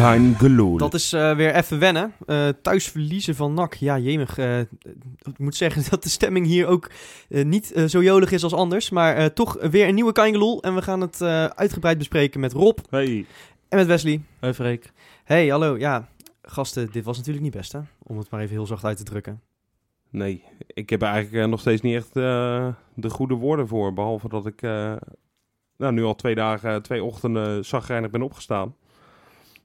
Kein gelul. Dat is eh, weer even wennen. Eh, thuis verliezen van NAC. Ja, jemig. eh, ik moet zeggen dat de stemming hier ook niet zo jolig is als anders. Maar eh, toch weer een nieuwe Kangeloel. En we gaan het eh, uitgebreid bespreken met Rob Hey. en met Wesley. Hoi Freek. Hey, hallo. Ja, gasten, dit was natuurlijk niet best, hè? Om het maar even heel zacht uit te drukken. Nee, ik heb er eigenlijk nog steeds niet echt eh, de goede woorden voor. Behalve dat ik eh, nou, nu al twee dagen, twee ochtenden zagrijnig ben opgestaan.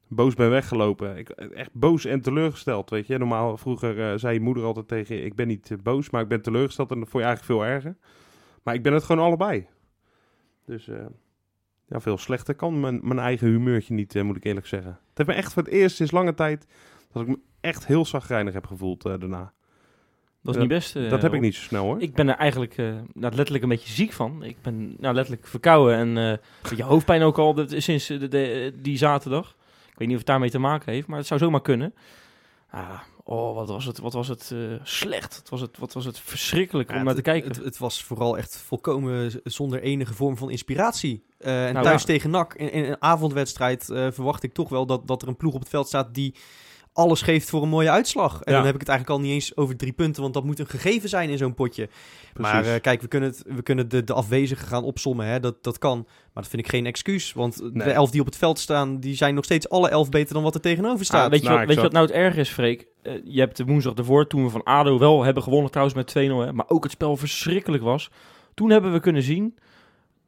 Boos ben weggelopen. Ik, echt boos en teleurgesteld, weet je. Normaal, vroeger eh, zei je moeder altijd tegen je... ik ben niet eh, boos, maar ik ben teleurgesteld. En dat vond je eigenlijk veel erger. Maar ik ben het gewoon allebei. Dus eh, ja, veel slechter kan mijn, mijn eigen humeurtje niet, moet ik eerlijk zeggen. Het heeft me echt voor het eerst sinds lange tijd... dat ik me echt heel zagrijnig heb gevoeld daarna. Dat is niet best. Dat heb ik niet zo snel hoor. Ik ben er eigenlijk nou, letterlijk een beetje ziek van. Ik ben nou, letterlijk verkouden en een beetje hoofdpijn ook al de- sinds de, de- die zaterdag. Ik weet niet of het daarmee te maken heeft, maar het zou zomaar kunnen. Ah, oh, wat was het, wat was het eh, slecht. Het was het, wat was het verschrikkelijk om naar te kijken. Het, het was vooral echt volkomen zonder enige vorm van inspiratie. Eh, en Nou, thuis ja. tegen NAC, in, in een avondwedstrijd, eh, verwacht ik toch wel dat, dat er een ploeg op het veld staat die alles geeft voor een mooie uitslag. En Ja. dan heb ik het eigenlijk al niet eens over drie punten, want dat moet een gegeven zijn in zo'n potje. Maar eh, kijk, we kunnen, het, we kunnen de, de afwezigen gaan opsommen, hè? Dat, dat kan. Maar dat vind ik geen excuus, want de elf die op het veld staan, die zijn nog steeds alle elf beter dan wat er tegenover staat. Ah, weet je, Nou, wat, weet je wat nou het erg is, Freek? Eh, je hebt de woensdag ervoor, toen we van ADO wel hebben gewonnen trouwens met 2-0, hè, maar ook het spel verschrikkelijk was. Toen hebben we kunnen zien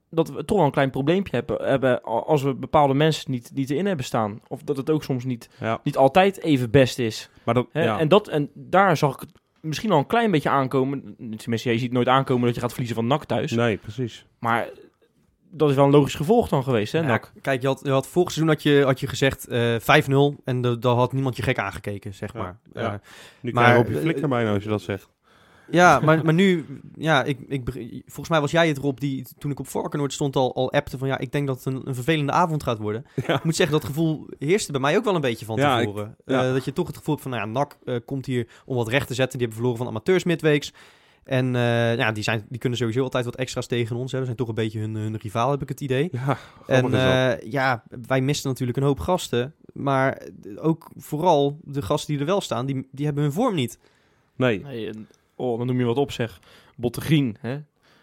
dat we toch wel een klein probleempje hebben, hebben als we bepaalde mensen niet, niet erin hebben staan. Of dat het ook soms niet, ja. niet altijd even best is. Maar dat, ja. En, dat, en daar zag ik het misschien al een klein beetje aankomen. Tenminste, je ziet nooit aankomen dat je gaat verliezen van NAC thuis. Nee, precies. Maar dat is wel een logisch gevolg dan geweest, hè, Ja, NAC? kijk, je had, je had vorig seizoen had je, had je gezegd eh 5-0 en da- daar had niemand je gek aangekeken, zeg maar. ja. Eh, Nu Maar, krijg je op je eh, flikker bijna als je dat zegt. Ja, maar, maar nu, ja, ik, ik, volgens mij was jij het erop die toen ik op Varkenoord stond al, al appte van ja, ik denk dat het een, een vervelende avond gaat worden. Ja. Ik moet zeggen, dat gevoel heerste bij mij ook wel een beetje van Ja, ik- tevoren. ja. Eh, dat je toch het gevoel hebt van, nou ja, NAC eh, komt hier om wat recht te zetten. Die hebben verloren van amateurs midweeks. En eh, ja, die, zijn, die kunnen sowieso altijd wat extra's tegen ons. Hè. We zijn toch een beetje hun, hun rivaal, heb ik het idee. Ja, En eh, ja, wij misten natuurlijk een hoop gasten. Maar ook vooral de gasten die er wel staan, die, die hebben hun vorm niet. nee, Nee, en- oh, dan noem je wat op, zeg. Bottegrien, hè?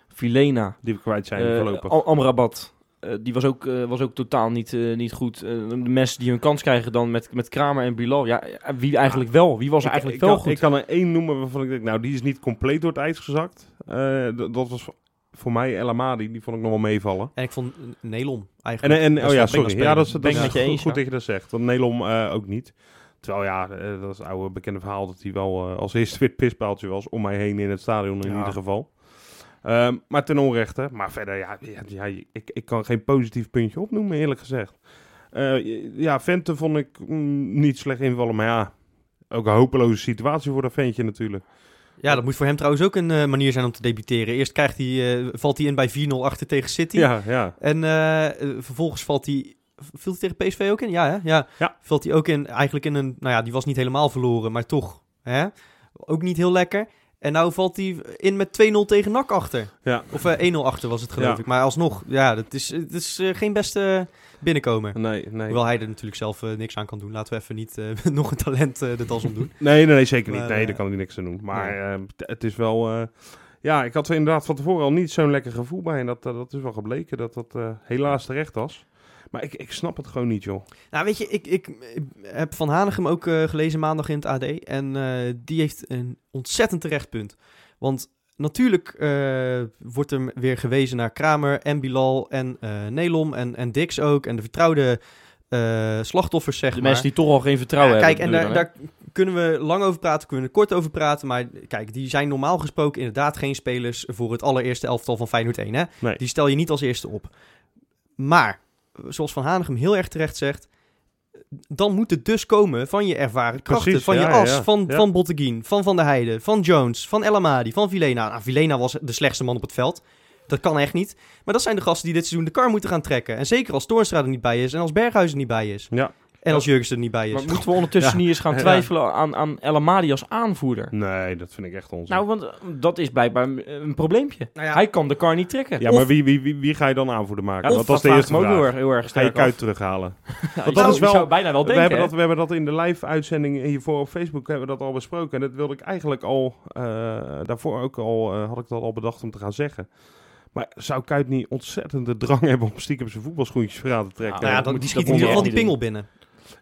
Filena. die we kwijt zijn Eh, voorlopig. Am- Amrabat. Eh, die was ook, eh, was ook totaal niet, eh, niet goed. De mensen die hun kans krijgen dan met, met Kramer en Bilal. Ja, wie eigenlijk wel? Wie was er ik, eigenlijk ik wel kan, goed? ik kan er één noemen waarvan ik denk, nou, die is niet compleet door het ijs gezakt. Eh, dat was voor- mij El Amadi, die vond ik nog wel meevallen. En ik vond Nelom En, eigenlijk... en, best oh ja, sorry. Ja, dat is, Ben dat ik goed, eens, goed ja. dat je dat zegt. Want Nelom eh, ook niet. Terwijl ja, eh, dat is het oude bekende verhaal dat hij wel eh, als eerste wit pispaaltje was. Om mij heen in het stadion in Ja. ieder geval. Ehm, maar ten onrechte. Maar verder, ja, ja, ja, ik, ik kan geen positief puntje opnoemen, eerlijk gezegd. Eh, ja, Vente vond ik mm, niet slecht invallen. Maar ja, ook een hopeloze situatie voor dat ventje natuurlijk. Ja, dat moet voor hem trouwens ook een manier zijn om te debuteren. Eerst krijgt hij, valt hij in bij 4-0 achter tegen City. Ja, ja. En vervolgens valt hij... Viel hij tegen PSV ook in? Ja, hè? Ja. Ja. Valt hij ook in, eigenlijk in een... Nou ja, die was niet helemaal verloren, maar toch. Hè? Ook niet heel lekker. En nou valt hij in met 2-0 tegen NAC achter. ja. Of eh 1-0 achter was het, geloof Ja. ik. Maar alsnog, ja, dat is, het is eh, geen beste binnenkomer. Nee, nee. Hoewel hij er natuurlijk zelf eh, niks aan kan doen. Laten we even niet eh, nog een talent eh, de tas omdoen. Nee, nee, nee, zeker niet. Maar, Nee, eh, daar kan hij niks aan doen. Maar nee. eh, het is wel... eh, ja, ik had er inderdaad van tevoren al niet zo'n lekker gevoel bij. En dat, eh, dat is wel gebleken dat dat eh, helaas terecht was. Maar ik, ik snap het gewoon niet, joh. Nou, weet je, ik, ik, ik heb Van Hanegem ook eh, gelezen maandag in het AD. En eh, die heeft een ontzettend terecht punt. Want natuurlijk eh, wordt er weer gewezen naar Kramer en Bilal en eh Nelom en, en Dix ook. En de vertrouwde eh, slachtoffers, zeg de maar. mensen die toch al geen vertrouwen Ja, kijk, hebben. en daar, daar kunnen we lang over praten, kunnen we er kort over praten. Maar kijk, die zijn normaal gesproken inderdaad geen spelers voor het allereerste elftal van Feyenoord 1. Hè? Nee. Die stel je niet als eerste op. Maar zoals Van Hanegem heel erg terecht zegt, dan moet het dus komen van je ervaren krachten, Precies, van je ja, as, ja. van, van Botteguin, van Van der Heijden, van Jones, van El Amadi, van Vilena. Nou, Vilena was de slechtste man op het veld. Dat kan echt niet. Maar dat zijn de gasten die dit seizoen de kar moeten gaan trekken. En zeker als Toornstra er niet bij is en als Berghuis er niet bij is. Ja. En als Jurgens er niet bij is. Maar moeten we ondertussen Ja. niet eens gaan Ja. twijfelen aan, aan El Amadi als aanvoerder? Nee, dat vind ik echt onzin. Nou, want eh, dat is blijkbaar een, een probleempje. Nou ja. Hij kan de kar niet trekken. ja, maar wie, wie, wie, wie ga je dan aanvoerder maken? Ja, Want dat is de vraag eerste ik me ook heel vraag. erg, heel erg Ga je kuit terughalen? Ja, Want je dat zou- is wel- zou bijna wel we, denken. hebben dat, we hebben dat in de live-uitzending hiervoor op Facebook hebben we dat al besproken. En dat wilde ik eigenlijk al, eh, daarvoor ook al, eh, had ik dat al bedacht om te gaan zeggen. Maar zou Kuit niet ontzettend de drang hebben om stiekem zijn voetbalschoentjes voor aan te trekken? nou ja, dat dan, die schiet in ieder geval die pingel binnen.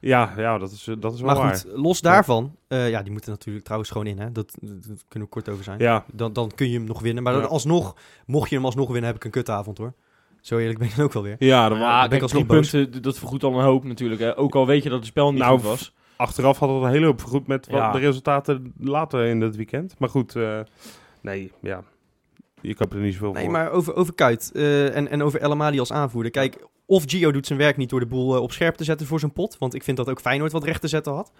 Ja, ja, dat is, dat is wel Maar waar. goed, los daarvan, eh, ja, die moeten natuurlijk trouwens gewoon in, hè. Dat, dat, dat kunnen we kort over zijn. Ja, Dan, dan kun je hem nog winnen. Maar dan Ja. alsnog, mocht je hem alsnog winnen, heb ik een kutavond hoor. Zo eerlijk ben ik dan ook wel weer. ja, dan Ja, ben ik alsnog boos. punten, dat vergoedt al een hoop natuurlijk. Hè. Ook al weet je dat het spel niet Nou, goed was. achteraf had het een hele hoop vergoed met wat Ja. de resultaten later in het weekend. Maar goed, eh, nee, ja. Je kan er niet zoveel Nee, voor. maar over, over Kuit eh, en, en over El Amadi als aanvoerder. Kijk, of Gio doet zijn werk niet door de boel eh, op scherp te zetten voor zijn pot. Want ik vind dat ook Feyenoord wat recht te zetten had.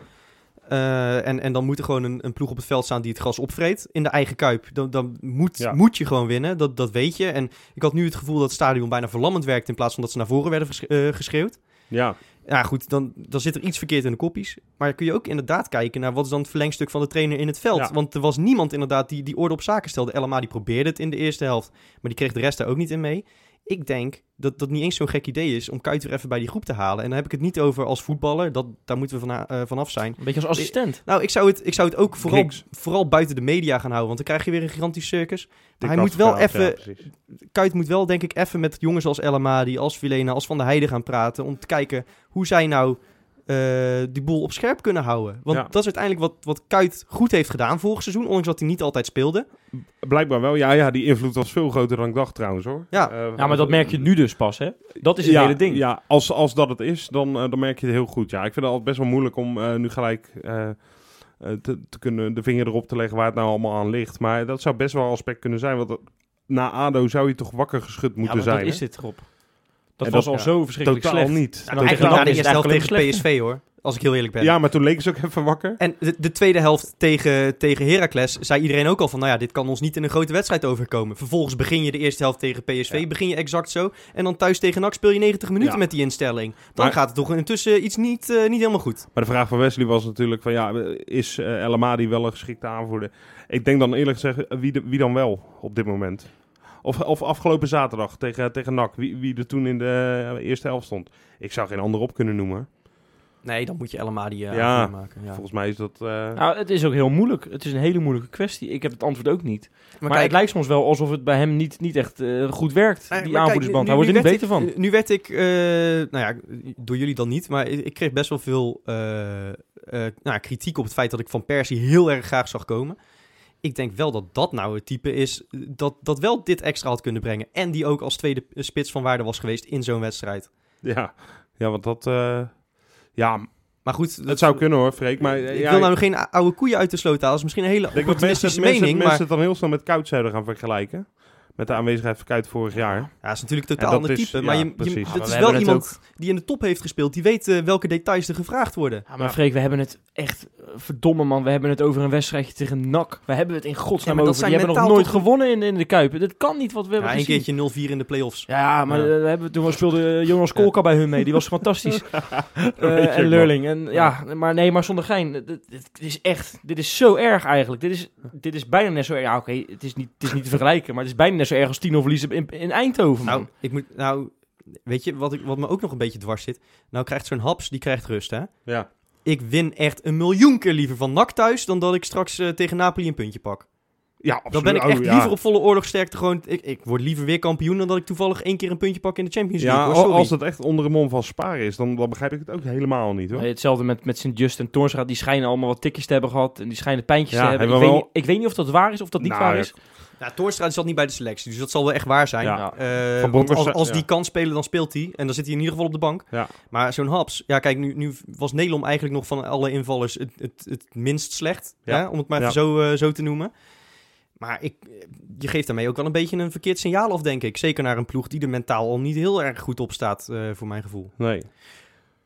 Eh, en, en dan moet er gewoon een, een ploeg op het veld staan die het gras opvreet in de eigen kuip. Dan, dan moet, Ja. moet je gewoon winnen, dat, dat weet je. En ik had nu het gevoel dat het stadion bijna verlammend werkt... in plaats van dat ze naar voren werden eh, geschreeuwd. Ja, Ja, goed, dan, dan zit er iets verkeerd in de koppies. Maar kun je ook inderdaad kijken naar wat is dan het verlengstuk van de trainer in het veld. Ja. Want er was niemand inderdaad die, die orde op zaken stelde. LMA die probeerde het in de eerste helft, maar die kreeg de rest daar ook niet in mee. Ik denk dat dat niet eens zo'n gek idee is om Kuit er even bij die groep te halen. En dan heb ik het niet over als voetballer, dat, daar moeten we van, eh, vanaf zijn. Een beetje als assistent. Nou, ik zou het, ik zou het ook vooral, Niks. vooral buiten de media gaan houden, want dan krijg je weer een gigantisch circus. Maar hij moet wel even, ja. Kuit moet wel, denk ik, even met jongens als El Amadi, als Vilena, als Van der Heijden gaan praten. Om te kijken hoe zij nou die boel op scherp kunnen houden. Want Ja. dat is uiteindelijk wat, wat Kuit goed heeft gedaan vorig seizoen. Ondanks dat hij niet altijd speelde. Blijkbaar wel. Ja, ja, die invloed was veel groter dan ik dacht trouwens hoor. Ja. Eh, Ja, maar dat merk je nu dus pas, hè? Dat is het ja, hele ding. Ja, als, als dat het is, dan, eh, dan merk je het heel goed. Ja, ik vind het altijd best wel moeilijk om eh, nu gelijk eh, eh, te, te kunnen de vinger erop te leggen waar het nou allemaal aan ligt. Maar dat zou best wel een aspect kunnen zijn. Want na ADO zou je toch wakker geschud Ja, moeten maar zijn. dat is dit erop. Dat En was dat- al ja, zo verschrikkelijk Totaal slecht. niet. En Nou, dan eigenlijk na de eerste helft tegen PSV hoor. Als ik heel eerlijk ben. Ja, maar toen leken ze ook even wakker. En de, de tweede helft tegen, tegen Heracles zei iedereen ook al van... nou ja, dit kan ons niet in een grote wedstrijd overkomen. Vervolgens begin je de eerste helft tegen PSV, Ja. begin je exact zo. En dan thuis tegen NAC speel je 90 minuten Ja. met die instelling. Dan Maar- gaat het toch intussen iets niet, eh, niet helemaal goed. Maar de vraag van Wesley was natuurlijk van ja, is uh, El Amadi wel een geschikte aanvoerder? Ik denk dan eerlijk gezegd, wie, de- wie dan wel op dit moment? Of, of afgelopen zaterdag tegen, tegen NAC, wie, wie er toen in de eh, eerste helft stond. Ik zou geen ander op kunnen noemen. Nee, dan moet je allemaal die uh, Ja. maken. Ja. Volgens mij is dat... eh, Nou, het is ook heel moeilijk. Het is een hele moeilijke kwestie. Ik heb het antwoord ook niet. Maar, kijk, het lijkt soms wel alsof het bij hem niet, niet echt eh, goed werkt, die aanvoerdersband. Hij wordt er niet beter van. Nu werd ik, eh, nou ja, door jullie dan niet, maar ik, ik kreeg best wel veel eh, eh, nou, kritiek op het feit dat ik Van Persie heel erg graag zag komen. Ik denk wel dat dat nou het type is dat, dat wel dit extra had kunnen brengen. En die ook als tweede spits van waarde was geweest in zo'n wedstrijd. ja. ja, want dat... eh, ja, Maar goed, het zou kunnen hoor, Freek. Maar eh, ik ja, wil nou geen oude koeien uit de sloot halen. Dat is misschien een hele ik denk dat mensen, opportunistische mensen, mening. mensen maar het dan heel snel met Koud zouden gaan vergelijken. Met de aanwezigheid van Kuit vorig jaar. ja, het is natuurlijk een En totaal dat ander is- type. ja, maar je, dat Ja, maar is we wel het iemand die in de top heeft gespeeld. Die weet eh, welke details er gevraagd worden. Ja, maar Freek, we hebben het echt... eh, Verdomme man, we hebben het over een wedstrijdje tegen NAC. We hebben het in godsnaam Ja, dat over. Die hebben nog nooit toch- gewonnen in, in de Kuip. Dat kan niet wat we Ja, hebben een gezien. keertje 0-4 in de play-offs. Ja, maar Ja. eh, we hebben, toen speelde Jonas Kolka bij hun mee. Die was fantastisch. Eh, je en ook Leurling. En, ja, maar nee, maar zonder gein. Dit, dit- dit is echt... Dit is zo erg eigenlijk. Dit is, dit is bijna net zo erg. Ja, oké, het, is niet, het is niet te vergelijken. Maar het is bijna net zo erg als Tino verliezen in, in Eindhoven, man. Nou, ik moet, nou, weet je wat, ik, wat me ook nog een beetje dwars zit? Nou krijgt zo'n Haps, die krijgt rust, hè? Ja. Ik win echt een miljoen keer liever van NAC thuis... dan dat ik straks eh, tegen Napoli een puntje pak. Ja, absoluut. Dan ben ik Oh, echt ja. liever op volle oorlogsterkte gewoon... Ik, ik word liever weer kampioen... dan dat ik toevallig één keer een puntje pak in de Champions League. Ja, hoor. al- Sorry. als het echt onder de mond van sparen is, dan, dan begrijp ik het ook helemaal niet hoor. Nee, hetzelfde met, met Sint-Just en Toornstra. Die schijnen allemaal wat tikjes te hebben gehad. En die schijnen pijntjes Ja, te hebben. Ik hebben weet, we niet, ik weet niet of dat waar is of dat niet Nou, waar ja, is. Nou, Toornstra zat niet bij de selectie, dus dat zal wel echt waar zijn. Ja. Eh, als, als ja. die kan spelen, dan speelt hij. En dan zit hij in ieder geval op de bank. Ja. Maar zo'n Haps... Ja, kijk, nu, nu was Nederland eigenlijk nog van alle invallers het, het, het minst slecht. Ja. Hè? Om het maar Ja. even zo, eh, zo te noemen. Maar ik, je geeft daarmee ook wel een beetje een verkeerd signaal af, denk ik. Zeker naar een ploeg die er mentaal al niet heel erg goed op staat, eh, voor mijn gevoel. Nee.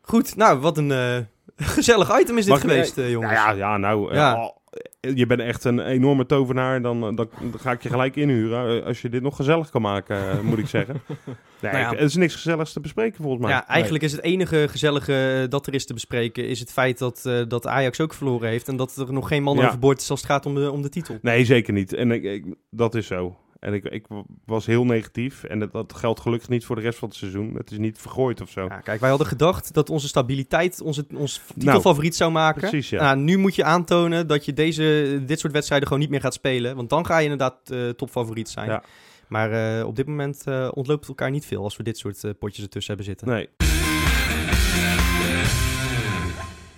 Goed, nou, wat een eh, gezellig item is dit Mag ik- geweest, eh, jongens. Ja, ja, nou, eh, Ja. al- je bent echt een enorme tovenaar. Dan, eh, dan, ga ik je gelijk inhuren. eh, Als je dit nog gezellig kan maken, eh, moet ik zeggen. Nee, Nou ja. er is niks gezelligs te bespreken volgens mij. Ja, eigenlijk is het enige gezellige dat er is te bespreken... is het feit dat, dat Ajax ook verloren heeft... en dat er nog geen man Ja. overboord is als het gaat om de, om de titel. Nee, zeker niet. En ik, ik- dat is zo. En ik, ik was heel negatief. En dat, dat geldt gelukkig niet voor de rest van het seizoen. Het is niet vergooid of zo. Ja, kijk, wij hadden gedacht dat onze stabiliteit onze, ons titelfavoriet zou maken. Precies, ja. Nou, nu moet je aantonen dat je deze, dit soort wedstrijden gewoon niet meer gaat spelen. Want dan ga je inderdaad eh, topfavoriet zijn. Ja. Maar eh, op dit moment eh, ontloopt het elkaar niet veel als we dit soort potjes ertussen hebben zitten. Nee.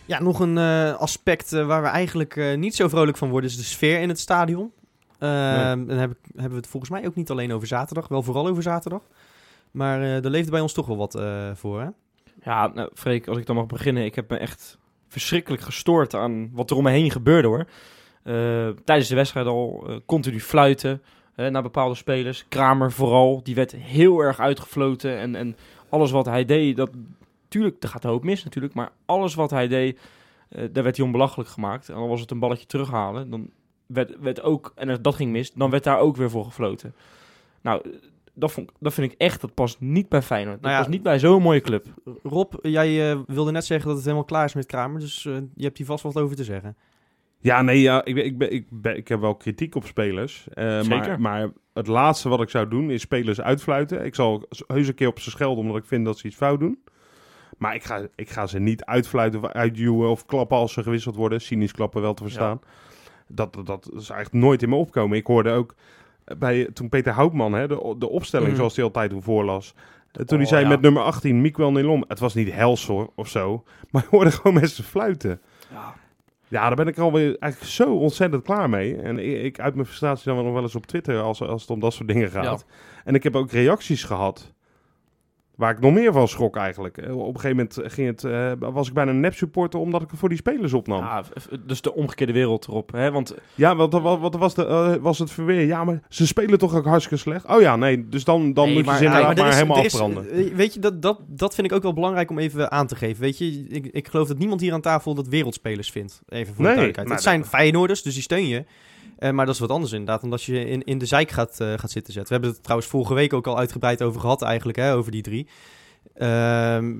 Ja, nog een aspect waar we eigenlijk niet zo vrolijk van worden is de sfeer in het stadion. Ehm, Dan heb ik, hebben we het volgens mij ook niet alleen over zaterdag, wel vooral over zaterdag. Maar eh er leefde bij ons toch wel wat eh, voor, hè? Ja, nou, Freek, als ik dan mag beginnen. Ik heb me echt verschrikkelijk gestoord aan wat er om me heen gebeurde, hoor. Eh, tijdens de wedstrijd al continu fluiten naar bepaalde spelers. Kramer vooral, die werd heel erg uitgefloten. En, en alles wat hij deed, dat... Tuurlijk, er gaat een hoop mis natuurlijk. Maar alles wat hij deed, daar werd hij onbelachelijk gemaakt. En al was het een balletje terughalen, dan werd, werd ook... En als dat ging mis, dan werd daar ook weer voor gefloten. Nou, dat, vond, dat vind ik echt, dat past niet bij Feyenoord. Dat Nou ja, past niet bij zo'n mooie club. Rob, jij eh, wilde net zeggen dat het helemaal klaar is met Kramer, dus eh, je hebt hier vast wat over te zeggen. Ja, nee, ja, ik, ben, ik, ben, ik, ben, ik heb wel kritiek op spelers. eh, Zeker. Maar, maar het laatste wat ik zou doen is spelers uitfluiten. Ik zal heus een keer op ze schelden omdat ik vind dat ze iets fout doen. Maar ik ga, ik ga ze niet uitfluiten, of uitduwen of klappen als ze gewisseld worden. Cynisch klappen wel te verstaan. Dat, dat, dat is eigenlijk nooit in me opkomen. Ik hoorde ook bij, toen Peter Houtman hè, de, de opstelling Mhm. zoals hij altijd toen voorlas. eh, Toen hij Oh, zei ja. met nummer 18, Miguel Nelom. Het was niet hels hoor, of zo. Maar ik hoorde gewoon mensen fluiten. Ja. Ja, daar ben ik alweer eigenlijk zo ontzettend klaar mee. En ik, ik uit mijn frustratie dan wel nog wel eens op Twitter als, als het om dat soort dingen gaat. En ik heb ook reacties gehad waar ik nog meer van schrok eigenlijk. Eh, Op een gegeven moment ging het, eh, was ik bijna een nep-supporter omdat ik het voor die spelers opnam. Ja, Ja, f- dus de omgekeerde wereld erop. Hè? Want want wat, was, de, eh, was het verweer? Ja, maar ze spelen toch ook hartstikke slecht? Oh ja, nee, dus dan, dan Nee, moet je maar- ze ja, inderdaad er maar, is- helemaal er is- afbranden. weet je, dat, dat, dat vind ik ook wel belangrijk om even aan te geven. Weet je, ik, ik geloof dat niemand hier aan tafel dat wereldspelers vindt. Even voor Nee, de duidelijkheid. Het zijn Feyenoorders, dus die steun je. Eh, maar dat is wat anders inderdaad, omdat je in, in de zijk gaat, eh, gaat zitten zetten. We hebben het trouwens vorige week ook al uitgebreid over gehad eigenlijk, hè, over die drie. Ehm,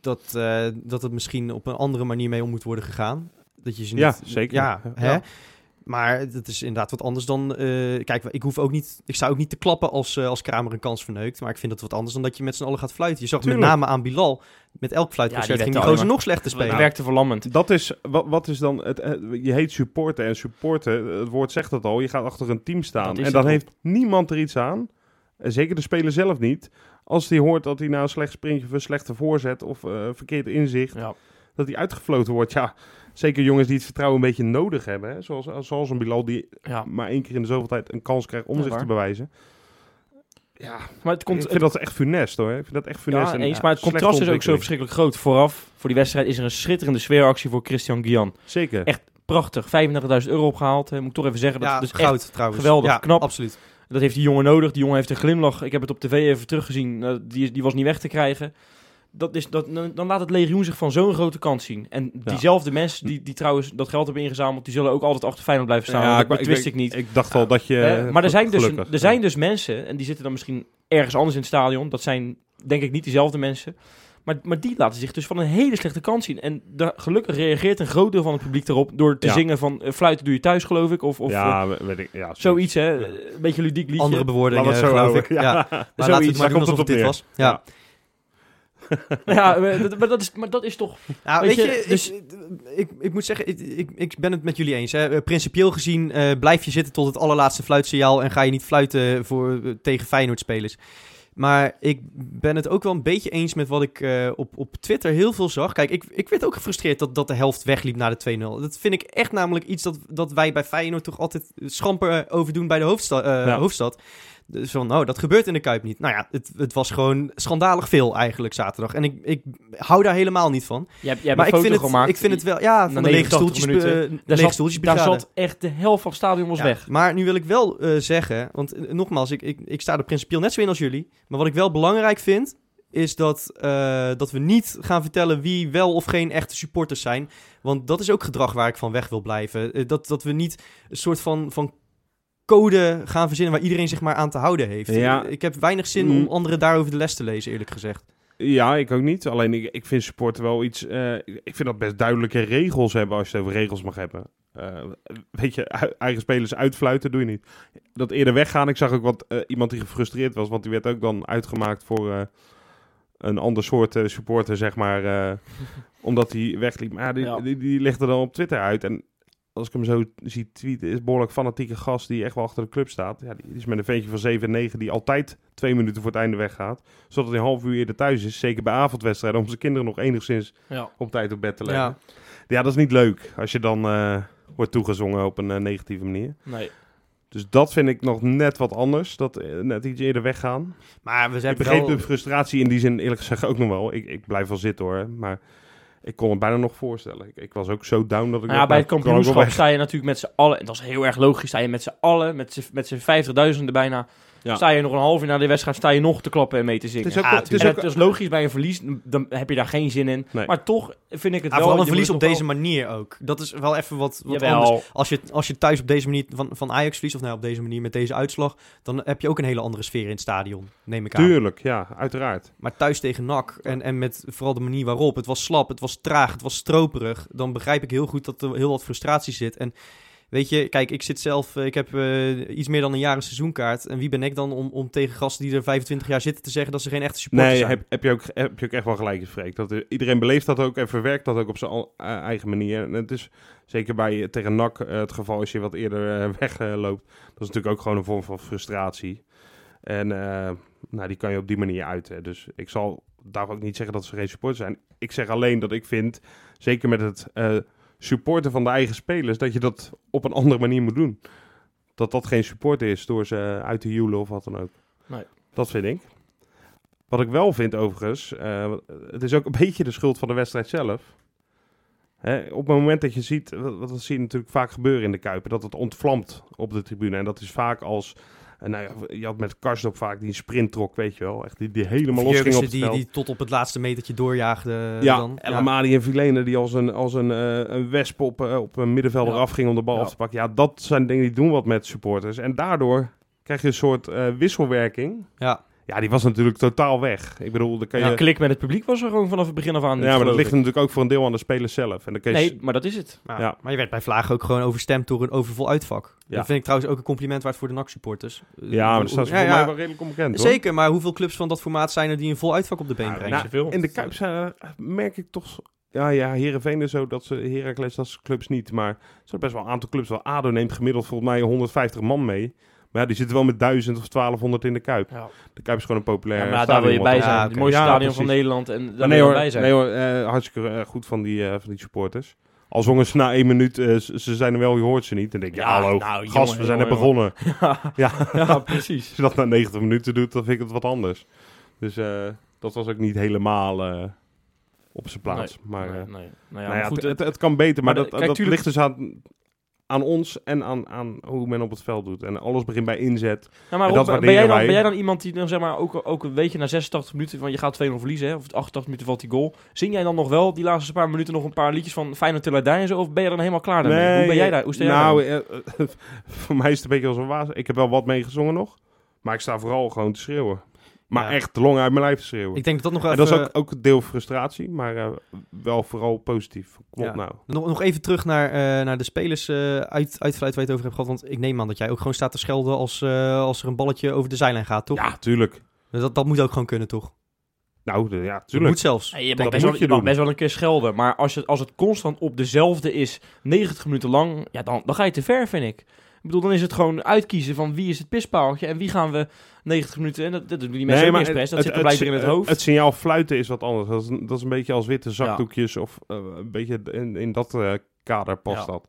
dat, eh, dat het misschien op een andere manier mee om moet worden gegaan. Dat je ze niet... Ja, zeker. Ja, Ja. Maar het is inderdaad wat anders dan... eh, kijk, ik hoef ook niet... Ik zou ook niet te klappen als, eh, als Kramer een kans verneukt. Maar ik vind het wat anders dan dat je met z'n allen gaat fluiten. Je zag met name aan Bilal. Met elk fluitconcert Ja, ging die gozer nog slechter het spelen. werkte verlammend. Dat is, wat, wat is dan, het, het- je heet supporten en supporten, het woord zegt het al, je gaat achter een team staan. Dat En dan het heeft niemand er iets aan, en zeker de speler zelf niet, als hij hoort dat hij na een slecht sprintje of een slechte voorzet of eh, verkeerd inzicht, Ja. dat hij uitgefloten wordt. Ja, zeker jongens die het vertrouwen een beetje nodig hebben, hè? Zoals, zoals een Bilal die Ja. maar één keer in de zoveel tijd een kans krijgt om Ja, zich waar. te bewijzen. Ja, Maar het, komt, ik vind dat echt funest hoor. Ik vind dat echt funest. ja, en, eens, ja, maar het contrast is ook zo verschrikkelijk groot. Vooraf, voor die wedstrijd, is er een schitterende sfeeractie voor Christian Guian. Zeker. Echt prachtig. 35.000 euro opgehaald. Moet ik toch even zeggen. Dat ja, is dus goud echt, trouwens. geweldig, Ja, knap. absoluut. dat heeft die jongen nodig. Die jongen heeft een glimlach. Ik heb het op tv even teruggezien. Eh, die, die was niet weg te krijgen. Dat is, dat, dan laat het legioen zich van zo'n grote kant zien. En diezelfde mensen die, die trouwens dat geld hebben ingezameld... die zullen ook altijd achter Feyenoord blijven staan. Ja, dat wist ik- ik niet. Ik dacht al dat je... Eh, maar er zijn, dus, er zijn dus mensen, en die zitten dan misschien ergens anders in het stadion. Dat zijn denk ik niet diezelfde mensen. Maar, maar die laten zich dus van een hele slechte kant zien. En de, gelukkig reageert een groot deel van het publiek erop door te Ja. zingen van eh, fluiten doe je thuis geloof ik. Of, of ja, weet ik. Ja, zoiets hè. Een beetje ludiek liedje. Andere bewoordingen, geloof ik. Ja. Ja. Maar laten we Zoiets, het maar doen alsof het dit was. Ja. Ja. maar dat, is, maar dat is toch... Nou, Weet weet, je, je, dus- ik, ik, ik moet zeggen, ik, ik, ik ben het met jullie eens. Hè. Eh, Principieel gezien eh, blijf je zitten tot het allerlaatste fluitsignaal en ga je niet fluiten voor, eh, tegen Feyenoord-spelers. Maar ik ben het ook wel een beetje eens met wat ik eh, op, op Twitter heel veel zag. Kijk, ik, ik werd ook gefrustreerd dat, dat de helft wegliep na de 2-0. Dat vind ik echt namelijk iets dat, dat wij bij Feyenoord toch altijd schamper over doen bij de hoofdsta- eh, Ja. hoofdstad. Dus van, nou, dat gebeurt in de Kuip niet. Nou ja, het, het was gewoon schandalig veel eigenlijk zaterdag. En ik, ik hou daar helemaal niet van. Hebt- hebt maar ik vind, het, gemaakt. ik vind het wel, ja, van de lege 89 stoeltjes, minuten. eh, Daar lege zat, stoeltjes daar zat echt de helft van het stadion was Ja, weg. Maar nu wil ik wel eh, zeggen, want eh, nogmaals, ik, ik, ik sta er principieel net zo in als jullie. Maar wat ik wel belangrijk vind, is dat, dat we niet gaan vertellen wie wel of geen echte supporters zijn. Want dat is ook gedrag waar ik van weg wil blijven. Dat, dat we niet een soort van, van code gaan verzinnen waar iedereen zich maar aan te houden heeft. Ja. Ik heb weinig zin Mm. om anderen daarover de les te lezen, eerlijk gezegd. Ja, ik ook niet. Alleen ik, ik vind supporten wel iets. eh, ik vind dat best duidelijke regels hebben als je het over regels mag hebben. Eh, weet je, eigen spelers uitfluiten doe je niet. Dat eerder weggaan. Ik zag ook wat eh, iemand die gefrustreerd was, want die werd ook dan uitgemaakt voor eh, een ander soort eh, supporter, zeg maar. eh, omdat hij wegliep. Maar die, Ja. die, er dan op Twitter uit. En als ik hem zo zie tweeten, is behoorlijk fanatieke gast die echt wel achter de club staat. Ja, die is met een ventje van 7 en 9 die altijd twee minuten voor het einde weggaat. Zodat hij een half uur eerder thuis is. Zeker bij avondwedstrijden. Om zijn kinderen nog enigszins Ja. op tijd op bed te leggen. Ja. Ja, dat is niet leuk. Als je dan eh, wordt toegezongen op een eh, negatieve manier. Nee. Dus dat vind ik nog net wat anders. Dat eh, net iets eerder weggaan. Maar we Ik zijn begreep wel... de frustratie in die zin eerlijk gezegd ook nog wel. Ik, ik blijf wel zitten hoor. Maar ik kon het bijna nog voorstellen. Ik, ik was ook zo down dat ik... Nou ja, bij het nou, wel kampioenschap sta je natuurlijk met z'n allen, en dat is heel erg logisch, sta je met z'n allen, met z'n- 50.000 bijna, Ja. sta je nog een half uur na de wedstrijd, sta je nog te klappen en mee te zingen. Het is ook, Ja, het is En ook het is logisch bij een verlies, dan heb je daar geen zin in. Nee. Maar toch vind ik het Ja, wel... vooral een verlies op deze manier ook. Dat is wel even wat, wat Jawel. anders. Als je, als je thuis op deze manier van, van Ajax verliest, of nou op deze manier met deze uitslag, dan heb je ook een hele andere sfeer in het stadion, neem ik aan. Tuurlijk, ja, uiteraard. Maar thuis tegen NAC en, en met vooral de manier waarop, het was slap, het was traag, het was stroperig, dan begrijp ik heel goed dat er heel wat frustratie zit. En weet je, kijk, ik zit zelf, eh, ik heb eh, iets meer dan een jaar een seizoenkaart. En wie ben ik dan om, om tegen gasten die er 25 jaar zitten te zeggen dat ze geen echte supporters Nee, zijn? heb, heb, je ook, heb je ook echt wel gelijk Freek. Dat, eh, iedereen beleeft dat ook en verwerkt dat ook op zijn al- eigen manier. En het is zeker bij tegen NAC het geval als je wat eerder wegloopt. dat is natuurlijk ook gewoon een vorm van frustratie. En nou, die kan je op die manier uiten. Dus ik zal daar ook niet zeggen dat ze geen supporters zijn. Ik zeg alleen dat ik vind, zeker met het supporten van de eigen spelers, dat je dat op een andere manier moet doen. Dat dat geen support is door ze uit te joelen of wat dan ook. Nee. Dat vind ik. Wat ik wel vind overigens, eh, het is ook een beetje de schuld van de wedstrijd zelf. Hè, op het moment dat je ziet, wat, wat zie je natuurlijk vaak gebeuren in de Kuipen, dat het ontvlamt op de tribune. En dat is vaak als, eh, nou ja, je had met Karsdorp vaak die een sprint trok, weet je wel. Echt die, die helemaal los ging op het die, veld. die tot op het laatste metertje doorjaagde ja, dan. El Amadi en Vilene die als een, als een, eh, een wesp op, eh, op een middenvelder Ja. afging om de bal af te pakken. Ja, dat zijn dingen die doen wat met supporters. En daardoor krijg je een soort eh, wisselwerking. Ja. Ja, die was natuurlijk totaal weg. Ik bedoel, dan kan je... De klik met het publiek was er gewoon vanaf het begin af aan. ja, maar dat ligt ik. natuurlijk ook voor een deel aan de spelers zelf. En dan kan je Nee, maar dat is het. Ja, Ja. Maar je werd bij Vlagen ook gewoon overstemd door een overvol uitvak. Ja. Dat vind ik trouwens ook een compliment waard voor de NAC-supporters. Ja, maar dat staat ze Ja, voor ja. mij wel redelijk onbekend, hoor. Zeker, maar hoeveel clubs van dat formaat zijn er die een vol uitvak op de been Ja, brengen? nou, zoveel. in de Kuip zijn, er- merk ik toch... Ja, ja, Heerenveen en zo, dat ze, Heracles, dat soort clubs niet. Maar er zijn best wel een aantal clubs. Wel, ADO neemt gemiddeld volgens mij 150 man mee. Maar ja, die zitten wel met 1000 of 1200 in de Kuip. Ja. De Kuip is gewoon een populair Ja, maar stadion. daar wil je bij zijn. Ja, Het mooiste Ja, stadion van. Nederland. En daar Maar wil je hoor, bij zijn. nee hoor eh, hartstikke eh, goed van die, eh, van die supporters. Al zongen ze na één minuut, eh, ze zijn er wel, je hoort ze niet. Dan denk je, Ja, hallo, nou, gast, jongen, we zijn net jongen, begonnen. Ja, ja, precies. als je dat na 90 minuten doet, dan vind ik het wat anders. Dus eh, dat was ook niet helemaal eh, op zijn plaats. maar nee, nee. Nou ja, nou maar ja, goed, het, het, het kan beter, maar, maar dat, kijk, dat tuurlijk- ligt dus aan, aan ons en aan, aan hoe men op het veld doet. En alles begint bij inzet. Ja, maar En Rob, dat ben, jij dan, wij. ben jij dan iemand die dan zeg maar ook, ook een beetje na 86 minuten van je gaat 2-0 verliezen, hè, of 88 minuten valt die goal. Zing jij dan nog wel die laatste paar minuten nog een paar liedjes van Feyenoord till I die en zo, of ben je dan helemaal klaar daarmee? hoe ben jij daar? Hoe sta jij nou, daar? eh, voor mij is het een beetje als een waas. Ik heb wel wat meegezongen nog. Maar ik sta vooral gewoon te schreeuwen. Maar Ja. echt de long uit mijn lijf te schreeuwen. Ik denk dat dat nog en even... dat is ook, ook een deel frustratie, maar eh, wel vooral positief. Klopt Ja. nou. Nog, nog even terug naar, eh, naar de spelers eh uit, uitfluit waar je het over hebt gehad. Want ik neem aan dat jij ook gewoon staat te schelden als, eh, als er een balletje over de zijlijn gaat, toch? Ja, tuurlijk. Dat, dat moet ook gewoon kunnen, toch? Nou, de- ja, Dat tuurlijk. moet zelfs. Je dat mag, best moet wel, je je mag doen. best wel een keer schelden, maar als, je, als het constant op dezelfde is, 90 minuten lang, ja, dan, dan ga je te ver, vind ik. Ik bedoel, dan is het gewoon uitkiezen van wie is het pispaaltje en wie gaan we 90 minuten... En dat, dat doen die mensen ook niet expres, dat zit er blijkbaar in het hoofd. Het signaal fluiten is wat anders. Dat is, een- dat is een beetje als witte zakdoekjes of eh, een beetje in, in dat eh, kader past Ja. dat.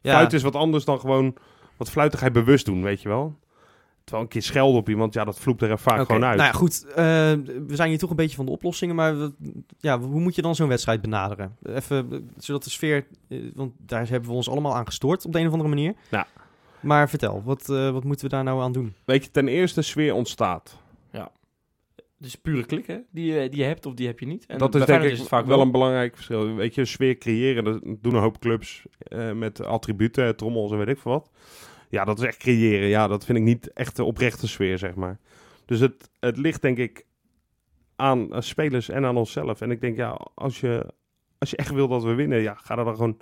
Ja. Fluiten is wat anders dan gewoon wat fluitigheid bewust doen, weet je wel. terwijl een keer schelden op iemand, ja, dat vloept er vaak gewoon uit. Nou ja, goed. eh, we zijn hier toch een beetje van de oplossingen. Maar we- ja, hoe moet je dan zo'n wedstrijd benaderen? Even, zodat de sfeer... want daar hebben we ons allemaal aan gestoord op de een of andere manier. Ja. Maar vertel, wat, eh, wat moeten we daar nou aan doen? Weet je, ten eerste sfeer ontstaat. Het is pure klik, hè? Die, je- die je hebt of die heb je niet. En dat is denk ik is het vaak wel een belangrijk verschil. Weet je, sfeer creëren, dat doen een hoop clubs eh, met attributen, trommels en weet ik veel wat. Ja, dat is echt creëren. Ja, dat vind ik niet echt de oprechte sfeer, zeg maar. Dus het, het ligt denk ik aan eh, spelers en aan onszelf. En ik denk, ja, als je, als je echt wil dat we winnen, ja, ga er dan gewoon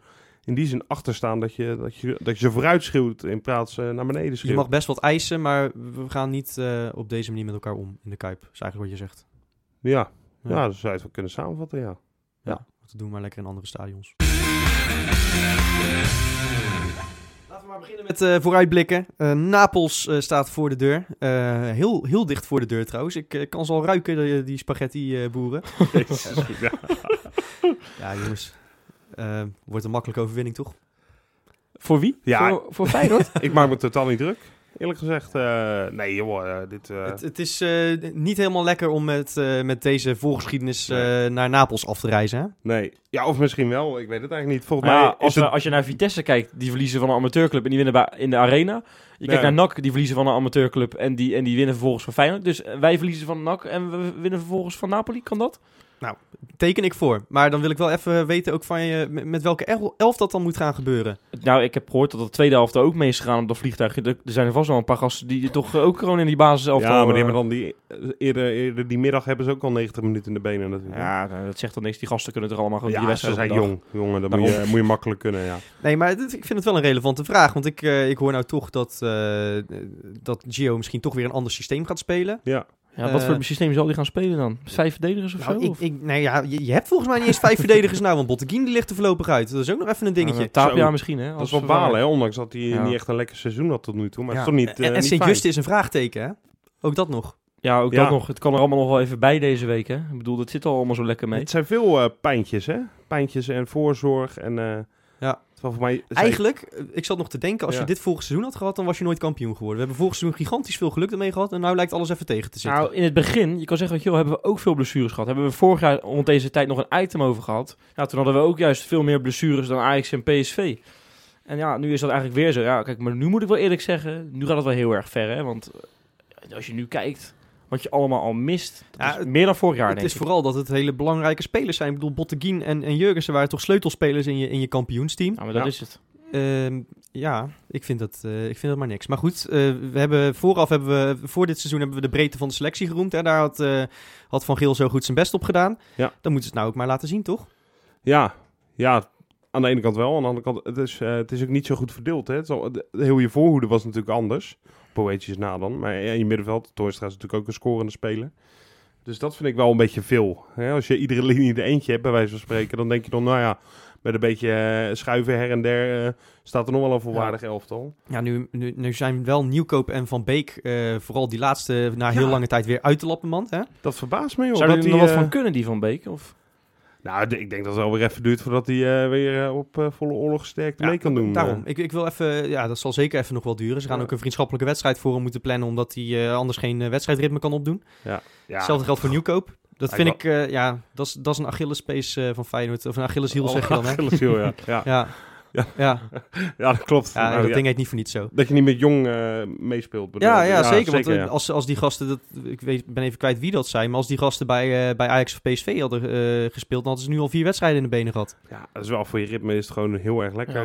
in die zin achter staan dat je, dat je, dat je ze vooruit schreeuwt in plaats van naar beneden Je schreeuwt. mag best wat eisen, maar we gaan niet eh, op deze manier met elkaar om in de Kuip. Dat is eigenlijk wat je zegt. Ja, Ja. ja. dat zou je het wel kunnen samenvatten, ja. Dat doen we maar lekker in andere stadions. Laten we maar beginnen met eh, vooruitblikken. Eh, Napels eh, staat voor de deur. Eh, heel, heel dicht voor de deur trouwens. Ik eh, kan ze al ruiken, die, spaghetti-boeren. Jezus, ja. ja, jongens. Eh, wordt een makkelijke overwinning, toch? Voor wie? Ja. Voor, voor Feyenoord? Ik maak me totaal niet druk, eerlijk gezegd. Eh, nee, joh, eh, dit... eh, Het, het is eh, niet helemaal lekker om met, eh, met deze voorgeschiedenis eh, Nee. naar Napels af te reizen. Hè? nee. Ja, of misschien wel. Ik weet het eigenlijk niet. Volgens mij ja, als, is het... als je naar Vitesse kijkt, die verliezen van een amateurclub en die winnen in de arena. Je kijkt Ja. naar NAC, die verliezen van een amateurclub en die, en die winnen vervolgens van Feyenoord. Dus wij verliezen van NAC en we winnen vervolgens van Napoli. Kan dat? Teken ik voor. Maar dan wil ik wel even weten ook van je met, welke el- elf dat dan moet gaan gebeuren. Nou, ik heb gehoord dat de tweede helft er ook mee is gegaan op dat vliegtuig. Er, zijn er vast wel een paar gasten die toch ook gewoon in die basis elftal... Ja, maar die eh, hebben dan die... eh, Eerder, eerder die middag hebben ze ook al 90 minuten in de benen natuurlijk. Ja, nou, dat zegt dan niks. Die gasten kunnen er allemaal gewoon ja die ze wedstrijd zijn jong. Jongen, dat moet je, moet je makkelijk kunnen, ja. Nee, maar dit- ik vind het wel een relevante vraag. Want ik, eh, ik hoor nou toch dat, eh, dat Gio misschien toch weer een ander systeem gaat spelen. Ja, Ja, wat Eh, voor systeem zal die gaan spelen dan? Vijf verdedigers of Nou, zo? ik, Of? ik, nee, ja, je, je hebt volgens mij niet eens vijf verdedigers nou, want Botteguin die ligt er voorlopig uit. Dat is ook nog even een dingetje. Nou, Tapia misschien, hè? dat als is wel balen, hè. Ondanks dat hij Ja. niet echt een lekker seizoen had tot nu toe. Maar Ja. het is toch niet, eh, en fijn. Sint-Just is een vraagteken, hè? Ook dat nog. Ja, ook Ja. dat nog. Het kan er allemaal nog wel even bij deze week, hè? Ik bedoel, dat zit al allemaal zo lekker mee. Het zijn veel eh, pijntjes, hè. Pijntjes en voorzorg en... eh Ja. voor mij... Eigenlijk, eh, ik zat nog te denken, als Ja. je dit vorig seizoen had gehad, dan was je nooit kampioen geworden. We hebben vorig seizoen gigantisch veel geluk ermee gehad en nu lijkt alles even tegen te zitten. Nou, in het begin, je kan zeggen, wel, hebben we ook veel blessures gehad. Hebben we vorig jaar rond deze tijd nog een item over gehad. Ja, toen hadden we ook juist veel meer blessures dan Ajax en PSV. En ja, nu is dat eigenlijk weer zo. Ja, kijk, maar nu moet ik wel eerlijk zeggen, nu gaat het wel heel erg ver, hè. Want eh, als je nu kijkt wat je allemaal al mist, Ja, het- meer dan vorig jaar, het denk is ik. vooral dat het hele belangrijke spelers zijn. Ik bedoel, Botteguin en, en Jurgensen waren toch sleutelspelers in je, in je kampioensteam. Ja, maar dat Ja. is het. Ehm, ja, ik vind, dat, eh, ik vind dat maar niks. Maar goed, eh, we hebben vooraf hebben we, voor dit seizoen hebben we de breedte van de selectie geroemd. Hè? Daar had, eh, had Van Geel zo goed zijn best op gedaan. Ja. Dan moeten ze het nou ook maar laten zien, toch? Ja, ja, aan de ene kant wel. Aan de andere kant, het is, het is ook niet zo goed verdeeld. Hè. Het is al- de, de- heel je voorhoede was natuurlijk anders. Poëtjes na dan. Maar ja, in je middenveld, Toystra is natuurlijk ook een scorende speler. Dus dat vind ik wel een beetje veel. Hè. Als je iedere linie er eentje hebt, bij wijze van spreken, dan denk je dan, nou ja, met een beetje eh, schuiven her en der, eh, staat er nog wel een volwaardig elftal. Ja, nu, nu, nu zijn wel Nieuwkoop en Van Beek heel vooral die laatste na heel Ja. lange tijd weer uit de lappenmand. Hè? Dat verbaast me, joh. Zou dat er nog wat eh, van kunnen, die van Beek? Of? Nou, ik denk dat het wel weer even duurt voordat hij eh, weer eh, op eh, volle oorlog gesterkt Ja, mee kan doen. Daarom. Ik, ik wil even, ja, dat zal zeker even nog wel duren. Ze gaan Ja. ook een vriendschappelijke wedstrijd voor hem moeten plannen, omdat hij anders geen wedstrijdritme kan opdoen. ja. Hetzelfde geldt voor Nieuwkoop. Dat vind ik, eh, ja, dat is, dat is een Achillespees eh van Feyenoord. Of een Achilleshiel zeg je dan, hè? Achilleshiel, ja. ja. Ja, Ja. ja. Dat klopt. ja Nou, dat ja. ding heet niet voor niets zo. Dat je niet met jong eh, meespeelt. bedoel Ja, ja, zeker. Want ja. als, als die gasten, dat, ik weet, ben even kwijt wie dat zijn, maar als die gasten bij, eh, bij Ajax of PSV hadden eh, gespeeld, dan hadden ze nu al vier wedstrijden in de benen gehad. Ja, dat is wel voor je ritme is het gewoon heel erg lekker.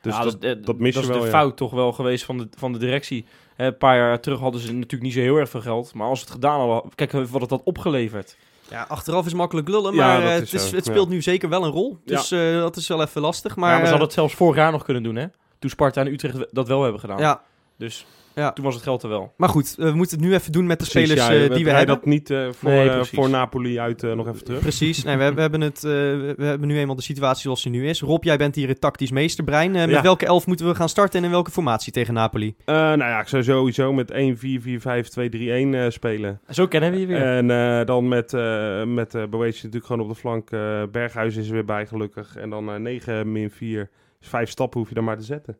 dus Ja, dat, is, dat mis je is wel, de ja. fout toch wel geweest van de, van de directie. Een paar jaar terug hadden ze natuurlijk niet zo heel erg veel geld. Maar als het gedaan hadden, kijk wat het had opgeleverd. Ja, achteraf is makkelijk lullen, maar eh, het, is, het speelt nu zeker wel een rol. Dus eh, dat is wel even lastig. Maar, Maar, ja, maar ze eh, hadden het zelfs vorig jaar nog kunnen doen, hè? Toen Sparta en Utrecht dat wel hebben gedaan. ja, Dus Ja. toen was het geld er wel. maar goed, eh, we moeten het nu even doen met de Precies, spelers ja, eh, we- die we draai hebben. dat niet eh, voor, Nee, voor Napoli uit nog even terug. Precies. Nee, we, we, hebben het, eh, we hebben nu eenmaal de situatie zoals die nu is. Rob, jij bent hier het tactisch meesterbrein. Met Ja. welke elf moeten we gaan starten en in welke formatie tegen Napoli? Eh, nou ja, ik zou sowieso met 1-4-4-5-2-3-1 eh, spelen. Zo kennen we je weer. En eh, dan met, eh met eh Boetje natuurlijk gewoon op de flank. eh Berghuis is er weer bij, gelukkig. En dan eh 9 min 4 is 5 stappen hoef je dan maar te zetten.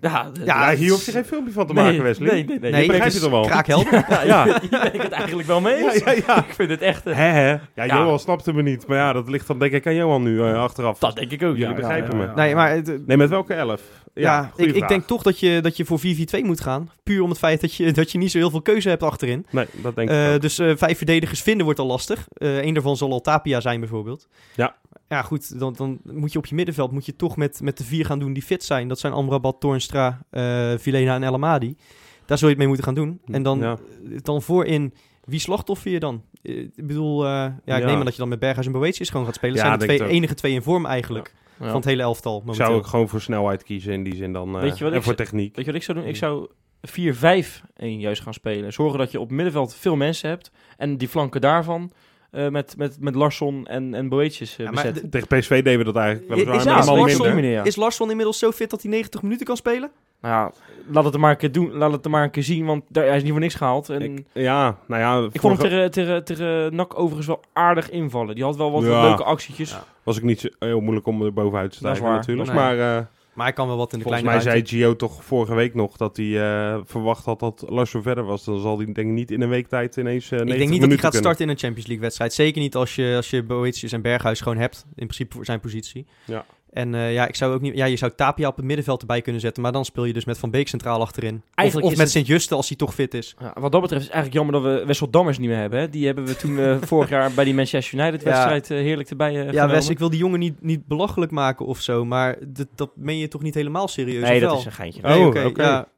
Ja, Ja, hier hoef je geen filmpje van te nee, maken, Wesley. Nee, nee, nee. Nee, Je begrijpt het wel? kraakhelder. Ja, ja. Hier ben ik het eigenlijk wel mee eens. Ja, ja, ja. Ik vind het echt... eh, Hè, hè? Ja, Ja. Johan snapte me niet. Maar ja, dat ligt dan denk ik aan Johan nu eh, achteraf. dat denk ik ook, Jullie ja. begrijpen ja, me. ja. Nee, maar het- Nee, met welke elf? ja, ik, ik denk toch dat je, dat je voor 4-4-2 moet gaan. Puur om het feit dat je, dat je niet zo heel veel keuze hebt achterin. Nee, dat denk ik Eh, ook. dus eh, vijf verdedigers vinden wordt al lastig. Eén daarvan zal al Tapia zijn bijvoorbeeld. Ja. Ja, goed, dan, dan moet je op je middenveld moet je toch met, met de vier gaan doen die fit zijn. Dat zijn Amrabat, Toornstra, eh Vilena en El Amadi. Daar zul je het mee moeten gaan doen. En dan, Ja. dan voorin, wie slachtoffer je dan? Eh, ik bedoel, eh, ja, ik Ja. neem aan dat je dan met Berghuis en Boetius gewoon gaat spelen. Dat Ja, zijn de twee, ik enige twee in vorm eigenlijk Ja. van het hele elftal Ik momenteel. zou ook gewoon voor snelheid kiezen in die zin dan. eh, Weet je wat en ik voor techniek. Weet je wat ik zou doen? Ik zou 4-5-1 juist gaan spelen. Zorgen dat je op middenveld veel mensen hebt. En die flanken daarvan eh, met, met, met Larsson en, en Boetjes uh, Ja, maar bezetten. Tegen PSV deden we dat eigenlijk wel Is- eens is- ja, Larsson- ja. Is Larsson inmiddels zo fit dat hij 90 minuten kan spelen? Nou ja, laat het er maar een keer doen. Laat het er maar een keer zien, want daar, hij is niet voor niks gehaald. En ik, Ik- ja, nou ja. vond hem vorige- tegen, tegen, tegen NAC overigens wel aardig invallen. Die had wel wat, Ja. leuke actietjes. Ja. Was ik niet zo heel moeilijk om er bovenuit te Dat is stijgen waar. natuurlijk. Nee. Maar eh, Maar hij kan wel wat in de volgens kleine mij zei. Gio toch vorige week nog dat hij eh, verwacht had dat Larsson verder was. Dan zal hij denk ik niet in een week tijd ineens 90 Ik denk niet dat hij gaat kunnen. starten in een Champions League wedstrijd. Zeker niet als je, als je Boetius en Berghuis gewoon hebt. In principe voor zijn positie. Ja. En eh, ja, ik zou ook niet, ja, je zou Tapia op het middenveld erbij kunnen zetten. Maar dan speel je dus met Van Beek centraal achterin. Of, Eigenlijk of is met het- Sint-Juste als hij toch fit is. Ja, wat dat betreft is het eigenlijk jammer dat we Wessel Dammers niet meer hebben. Hè? Die hebben we toen eh, vorig jaar bij die Manchester United Ja. wedstrijd eh, heerlijk erbij eh Ja, genomen. Wes, ik wil die jongen niet, niet belachelijk maken of zo. Maar dat, dat meen je toch niet helemaal serieus? Nee, dat wel? is een geintje. Oh, Nee, oké. ja.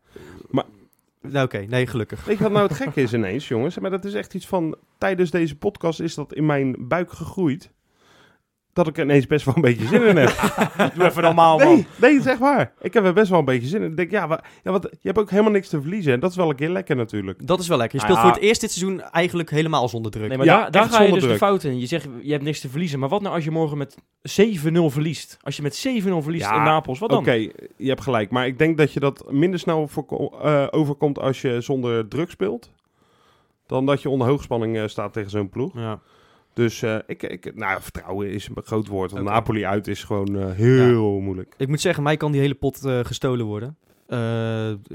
Maar- Nou, oké. Nee, gelukkig. Weet je wat nou het gekke is ineens, jongens? Maar dat is echt iets van... Tijdens deze podcast is dat in mijn buik gegroeid. Dat ik er ineens best wel een beetje zin in heb. Doe even normaal, man. Nee, nee, echt waar. Ik heb er best wel een beetje zin in. Ik denk, ja, ja want je hebt ook helemaal niks te verliezen. En dat is wel een keer lekker natuurlijk. Dat is wel lekker. Je Nou speelt ja. voor het eerst dit seizoen eigenlijk helemaal zonder druk. Nee, maar Ja, daar, daar ga je dus druk. de fout in. Je zegt, je hebt niks te verliezen. Maar wat nou als je morgen met 7-0 verliest? Als je met 7-0 verliest Ja, in Napels, wat dan? Oké, je hebt gelijk. Maar ik denk dat je dat minder snel eh, overkomt als je zonder druk speelt. Dan dat je onder hoogspanning eh, staat tegen zo'n ploeg. Ja. Dus eh, ik, ik, nou, vertrouwen is een groot woord. Want. Napoli uit is gewoon eh, heel moeilijk. Ik moet zeggen, mij kan die hele pot eh, gestolen worden.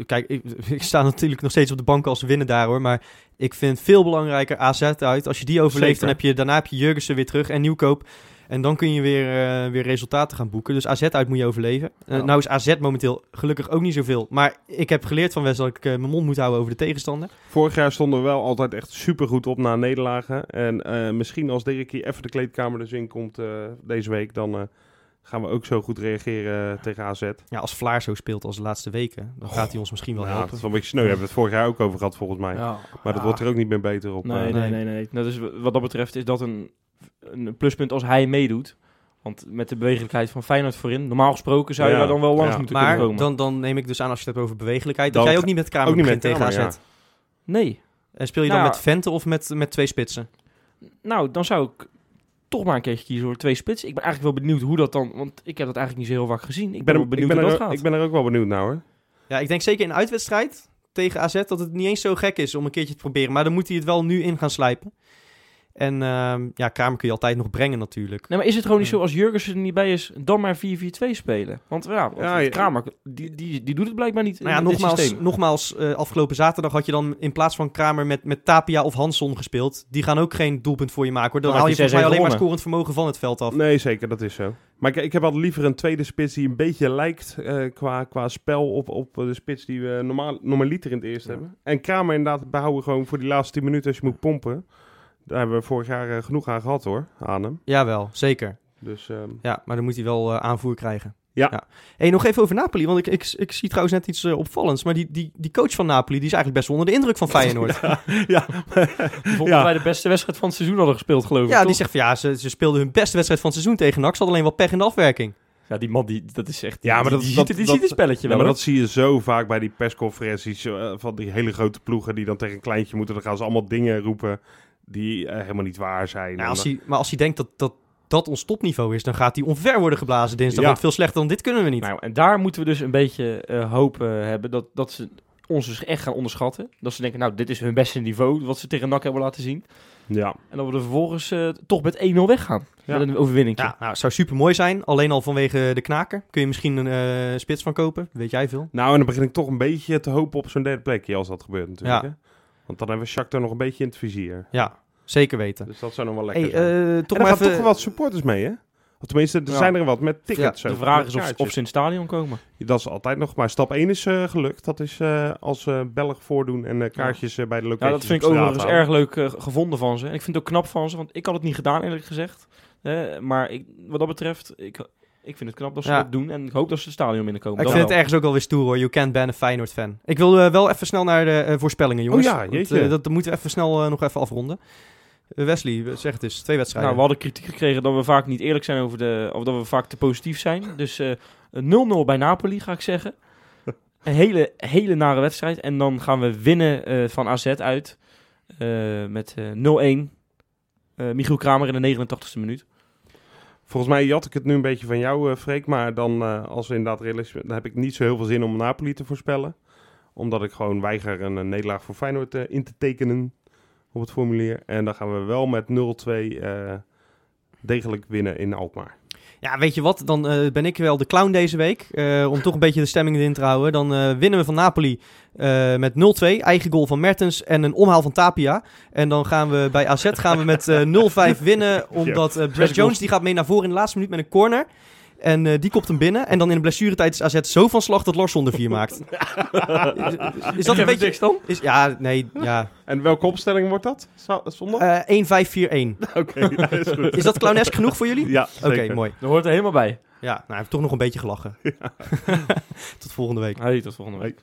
Kijk, ik, ik sta natuurlijk nog steeds op de bank als we winnen daar hoor. Maar ik vind veel belangrijker AZ uit. Als je die overleeft, Zeker. dan heb je, daarna heb je Jurgensen weer terug en Nieuwkoop. En dan kun je weer, eh, weer resultaten gaan boeken. Dus AZ uit moet je overleven. Eh, Ja. Nou is AZ momenteel gelukkig ook niet zoveel. Maar ik heb geleerd van Wes dat ik eh, mijn mond moet houden over de tegenstander. Vorig jaar stonden we wel altijd echt supergoed op na nederlagen. En eh, misschien als Dirk hier even de kleedkamer dus in komt eh, deze week... dan eh, gaan we ook zo goed reageren tegen AZ. Ja, als Vlaar zo speelt als de laatste weken, dan gaat hij ons misschien wel Ja, dat helpen. is wel een beetje sneu. Daar hebben we het vorig jaar ook over gehad volgens mij. Ja. Maar dat wordt er ook niet meer beter op. Nee, nee, nee. nee. Dat is, wat dat betreft is dat een, een pluspunt als hij meedoet. Want met de bewegelijkheid van Feyenoord voorin, normaal gesproken zou je Ja, daar dan wel langs ja. moeten Maar kunnen komen. dan, dan neem ik dus aan als je het hebt over bewegelijkheid, dat Dan jij ook niet met Kramer ook niet met begint tegen Kramer, AZ. ja. Nee. En speel je Nou dan ja. met Vente of met, met twee spitsen? Nou, dan zou ik toch maar een keertje kiezen voor twee spits. Ik ben eigenlijk wel benieuwd hoe dat dan... Want ik heb dat eigenlijk niet zo heel vaak gezien. Ik Ik ben, er, benieuwd ik, ben hoe er, dat gaat. ik ben er ook wel benieuwd naar hoor. Ja, ik denk zeker in een uitwedstrijd tegen AZ dat het niet eens zo gek is om een keertje te proberen. Maar dan moet hij het wel nu in gaan slijpen. En ehm, ja, Kramer kun je altijd nog brengen natuurlijk. Nee, maar is het gewoon niet zo als Jurgensen er niet bij is, dan maar 4-4-2 spelen? Want ja, want Ja, je- Kramer, die, die, die doet het blijkbaar niet Nou ja, in dit nogmaals, systeem. nogmaals eh, afgelopen zaterdag had je dan in plaats van Kramer met, met Tapia of Hansson gespeeld. Die gaan ook geen doelpunt voor je maken hoor. Dan Dan haal je had je volgens mij alleen 6-1 maar scorend vermogen van het veld af. Nee, zeker, dat is zo. Maar ik, ik heb altijd liever een tweede spits die een beetje lijkt eh, qua, qua spel op, op de spits die we normaal, normaliter in het eerste Ja. hebben. En Kramer inderdaad behouden gewoon voor die laatste 10 minuten als je moet pompen. Daar hebben we vorig jaar eh, genoeg aan gehad hoor, aan hem. Jawel, zeker. Dus ehm, Ja, maar dan moet hij wel eh, aanvoer krijgen. Ja. Hey, nog even over Napoli, want ik, ik, ik zie trouwens net iets eh, opvallends. Maar die, die, die coach van Napoli, die is eigenlijk best wel onder de indruk van Feyenoord. ja, ja, Die vond Ja. dat wij de beste wedstrijd van het seizoen hadden gespeeld, geloof ik. die toch? zegt van ja, ze, ze speelden hun beste wedstrijd van het seizoen tegen NAC. Ze hadden alleen wel pech in de afwerking. Ja, die man, die, dat is echt... Ja, maar die, dat- die, dat- ziet, die dat- ziet het spelletje Ja, wel, maar hoor. dat zie je zo vaak bij die persconferenties van die hele grote ploegen die dan tegen een kleintje moeten. Dan gaan ze allemaal dingen roepen die eh, helemaal niet waar zijn. Nou, als dan- hij, maar als hij denkt dat, dat dat ons topniveau is, dan gaat hij onver worden geblazen dinsdag. Ja. Want veel slechter dan dit kunnen we niet. Nou, en daar moeten we dus een beetje eh, hoop eh, hebben dat, dat ze ons dus echt gaan onderschatten. Dat ze denken, nou, dit is hun beste niveau wat ze tegen NAC hebben laten zien. Ja. En dat we er vervolgens eh, toch met 1-0 weggaan. Ja. Met een overwinning. Ja, nou, het zou super mooi zijn. Alleen al vanwege de knaker. Kun je misschien een eh, spits van kopen. Weet jij veel. Nou, en dan begin ik toch een beetje te hopen op zo'n derde plekje als dat gebeurt natuurlijk. Ja. Hè? Want dan hebben we Shakhtar nog een beetje in het vizier. Ja, zeker weten. Dus dat zou nog wel lekker Hey, zijn. eh, toch en er maar gaan even... toch wel wat supporters mee, hè? Of tenminste, er Ja. zijn er wat met tickets. Ja, zo, de vraag met is of, ze in het stadion komen. Dat is altijd nog. Maar stap 1 is eh, gelukt. Dat is eh, als eh Belg voordoen en eh, kaartjes eh, bij de locatie. Ja, dat vind ik overigens erg leuk eh, gevonden van ze. En ik vind het ook knap van ze, want ik had het niet gedaan eerlijk gezegd. Eh, maar ik, wat dat betreft, ik, ik vind het knap dat ze Ja. dat doen. En ik hoop dat ze het stadion binnenkomen. Ik vind het ergens ook alweer stoer hoor. You can't ban a Feyenoord-fan. Ik wil eh, wel even snel naar de eh, voorspellingen, jongens. ja, Want, jeetje. eh, dat, moeten we even snel eh, nog even afronden. Eh, Wesley, zeg het eens. Twee wedstrijden. Nou, we hadden kritiek gekregen dat we vaak niet eerlijk zijn over de... Of dat we vaak te positief zijn. Dus eh, een 0-0 bij Napoli, ga ik zeggen. Een hele, hele nare wedstrijd. En dan gaan we winnen eh, van AZ uit. eh, met eh 0-1. Eh Michiel Kramer in de 89ste minuut. Volgens mij jat ik het nu een beetje van jou, eh Freek. Maar dan, eh, als we inderdaad realistisch zijn, dan heb ik niet zo heel veel zin om Napoli te voorspellen. Omdat ik gewoon weiger een, eh, nederlaag voor Feyenoord eh, in te tekenen op het formulier. En dan gaan we wel met 0-2 eh, degelijk winnen in Alkmaar. Ja, weet je wat? Dan eh, ben ik wel de clown deze week. Eh, om toch een beetje de stemming erin te houden. Dan winnen we van Napoli met 0-2. Eigen goal van Mertens en een omhaal van Tapia. En dan gaan we bij AZ gaan we met eh 0-5 winnen. Omdat Brad. Jones die gaat mee naar voren in de laatste minuut met een corner. En eh, die kopt hem binnen. En dan in de blessuretijd is AZ zo van slag dat Larsson er 4 maakt. is, is dat een beetje... dan? Is, ja, nee, ja. En welke opstelling wordt dat? Zo- Zondag? Eh 1-5-4-1. Oké, dat is goed. Is dat clownesk genoeg voor jullie? Ja, Oké, mooi. Dat hoort er helemaal bij. Ja, nou, hij heeft toch nog een beetje gelachen. Tot volgende week. Hey, tot volgende week.